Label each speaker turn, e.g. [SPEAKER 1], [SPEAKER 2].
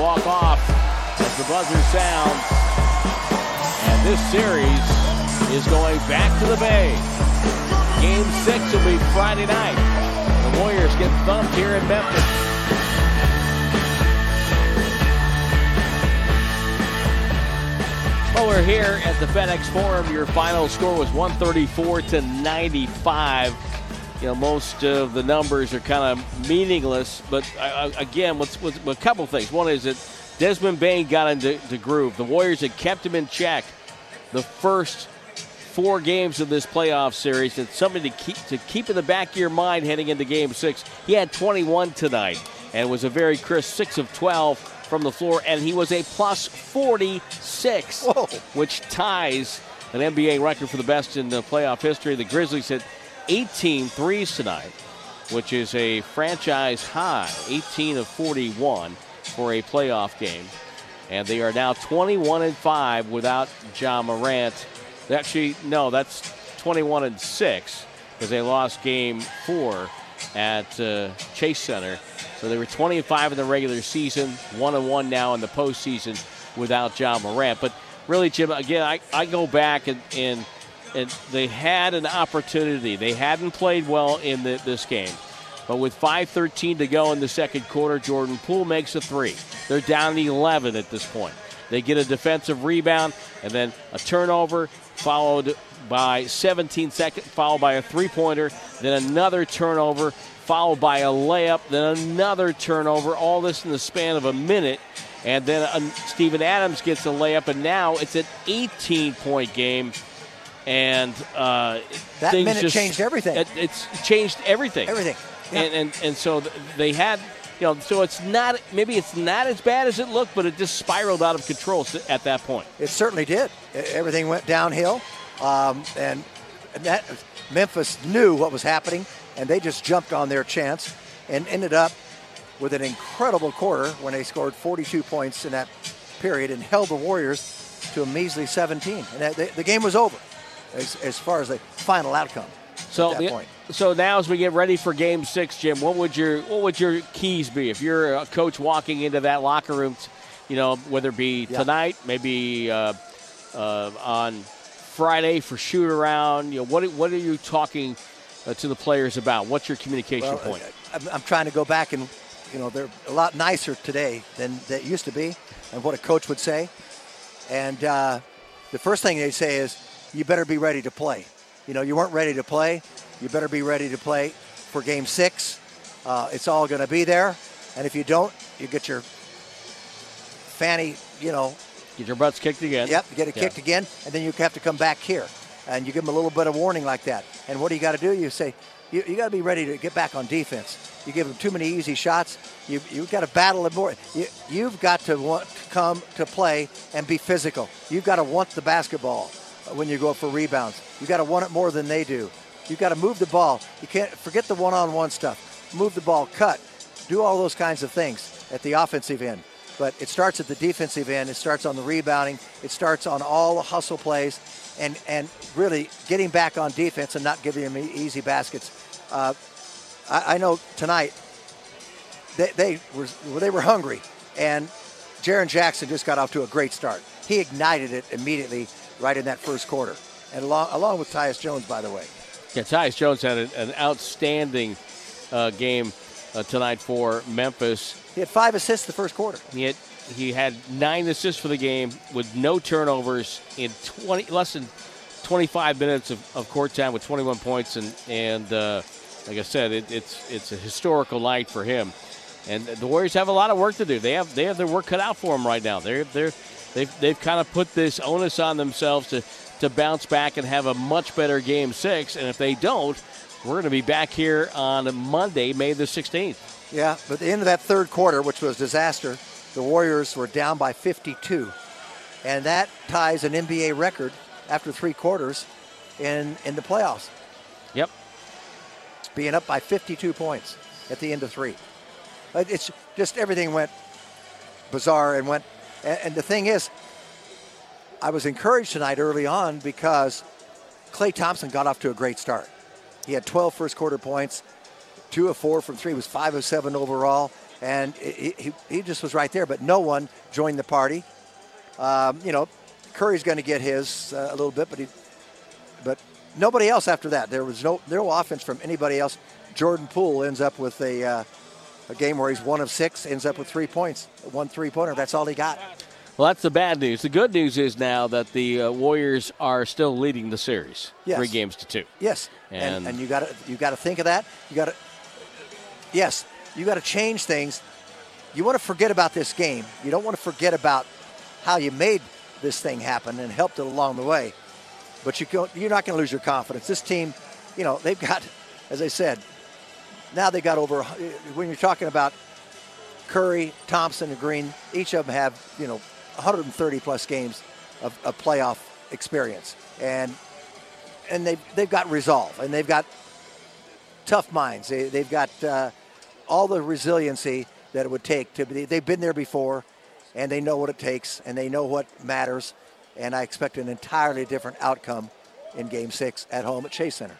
[SPEAKER 1] walk off as the buzzer sounds. And this series is going back to the Bay. Game six will be Friday night. The Warriors get thumped here in Memphis. Well, we're here at the FedEx Forum. Your final score was 134 to 95 you know, most of the numbers are kind of meaningless. But uh, again, what's, what's, a couple things. One is that Desmond Bane got into the groove. The Warriors had kept him in check the first four games of this playoff series. It's something to keep to keep in the back of your mind heading into Game Six. He had 21 tonight and was a very crisp six of 12 from the floor, and he was a plus 46,
[SPEAKER 2] Whoa.
[SPEAKER 1] which ties an NBA record for the best in the playoff history. The Grizzlies had 18 threes tonight, which is a franchise high, 18 of 41 for a playoff game. And they are now 21 and 5 without Ja Morant. Actually, no, that's 21 and 6 because they lost game four at uh, Chase Center. So they were 20 and 5 in the regular season, 1 and 1 now in the postseason without Ja Morant. But really, Jim, again, I, I go back and, and – and they had an opportunity. They hadn't played well in the, this game. But with 5.13 to go in the second quarter, Jordan Poole makes a three. They're down 11 at this point. They get a defensive rebound and then a turnover, followed by 17 seconds, followed by a three pointer, then another turnover, followed by a layup, then another turnover. All this in the span of a minute. And then uh, Steven Adams gets a layup, and now it's an 18 point game and uh,
[SPEAKER 2] that minute
[SPEAKER 1] just,
[SPEAKER 2] changed everything.
[SPEAKER 1] It, it's changed everything.
[SPEAKER 2] Everything.
[SPEAKER 1] Yeah. And, and and so they had, you know, so it's not maybe it's not as bad as it looked, but it just spiraled out of control at that point.
[SPEAKER 2] It certainly did. Everything went downhill, um, and that Memphis knew what was happening, and they just jumped on their chance and ended up with an incredible quarter when they scored 42 points in that period and held the Warriors to a measly 17. And that, the, the game was over as, as far as the final outcome.
[SPEAKER 1] So, the, so now as we get ready for Game Six, Jim, what would your what would your keys be if you're a coach walking into that locker room? You know, whether it be yeah. tonight, maybe uh, uh, on Friday for shoot around. You know, what what are you talking uh, to the players about? What's your communication
[SPEAKER 2] well,
[SPEAKER 1] point?
[SPEAKER 2] I'm trying to go back and you know they're a lot nicer today than they used to be, and what a coach would say. And uh, the first thing they say is, you better be ready to play. You know, you weren't ready to play. You better be ready to play for game six. Uh, it's all going to be there. And if you don't, you get your fanny, you know.
[SPEAKER 1] Get your butts kicked again.
[SPEAKER 2] Yep, get it yeah. kicked again. And then you have to come back here. And you give them a little bit of warning like that. And what do you got to do? You say, you, you got to be ready to get back on defense. You give them too many easy shots. You, you've got to battle it more. You, you've got to want to come to play and be physical. You've got to want the basketball when you go for rebounds. You got to want it more than they do. You got to move the ball. You can't forget the one-on-one stuff. Move the ball, cut, do all those kinds of things at the offensive end. But it starts at the defensive end. It starts on the rebounding. It starts on all the hustle plays, and and really getting back on defense and not giving them easy baskets. Uh, I, I, know tonight they, they were they were hungry, and Jaren Jackson just got off to a great start. He ignited it immediately right in that first quarter, and along, along with Tyus Jones, by the way.
[SPEAKER 1] Yeah, Tyus Jones had an, an outstanding uh, game uh, tonight for Memphis.
[SPEAKER 2] He had five assists the first quarter.
[SPEAKER 1] He had he had nine assists for the game with no turnovers in 20 less than 25 minutes of, of court time with 21 points and and uh, like I said, it, it's it's a historical night for him. And the Warriors have a lot of work to do. They have they have their work cut out for them right now. They're they're they've, they've kind of put this onus on themselves to, to bounce back and have a much better game six. And if they don't, we're going to be back here on Monday, May the 16th.
[SPEAKER 2] Yeah, but at the end of that third quarter, which was disaster, the Warriors were down by 52. And that ties an NBA record after three quarters in, in the playoffs.
[SPEAKER 1] Yep.
[SPEAKER 2] Being up by 52 points at the end of three. It's just everything went bizarre and went and the thing is, I was encouraged tonight early on because Klay Thompson got off to a great start. He had 12 first quarter points. two of four from three, was five of seven overall, and he, he, he just was right there. But no one joined the party. Um, you know, Curry's going to get his uh, a little bit, but he, but nobody else after that. There was no no offense from anybody else. Jordan Poole ends up with a, uh, a game where he's one of six, ends up with three points, one three pointer. That's all he got.
[SPEAKER 1] Well, that's the bad news. The good news is now that the uh, Warriors are still leading the series,
[SPEAKER 2] yes.
[SPEAKER 1] three games to two.
[SPEAKER 2] Yes, and, and, and you got to you got to think of that. You got to yes, you got to change things. You want to forget about this game. You don't want to forget about how you made this thing happen and helped it along the way. But you you're not going to lose your confidence. This team, you know, they've got, as I said, now they got over. When you're talking about Curry, Thompson, and Green, each of them have you know 130 plus games of, of playoff experience, and and they've they've got resolve and they've got tough minds. They, they've got uh, all the resiliency that it would take to be. They've been there before, and they know what it takes, and they know what matters. And I expect an entirely different outcome in Game Six at home at Chase Center.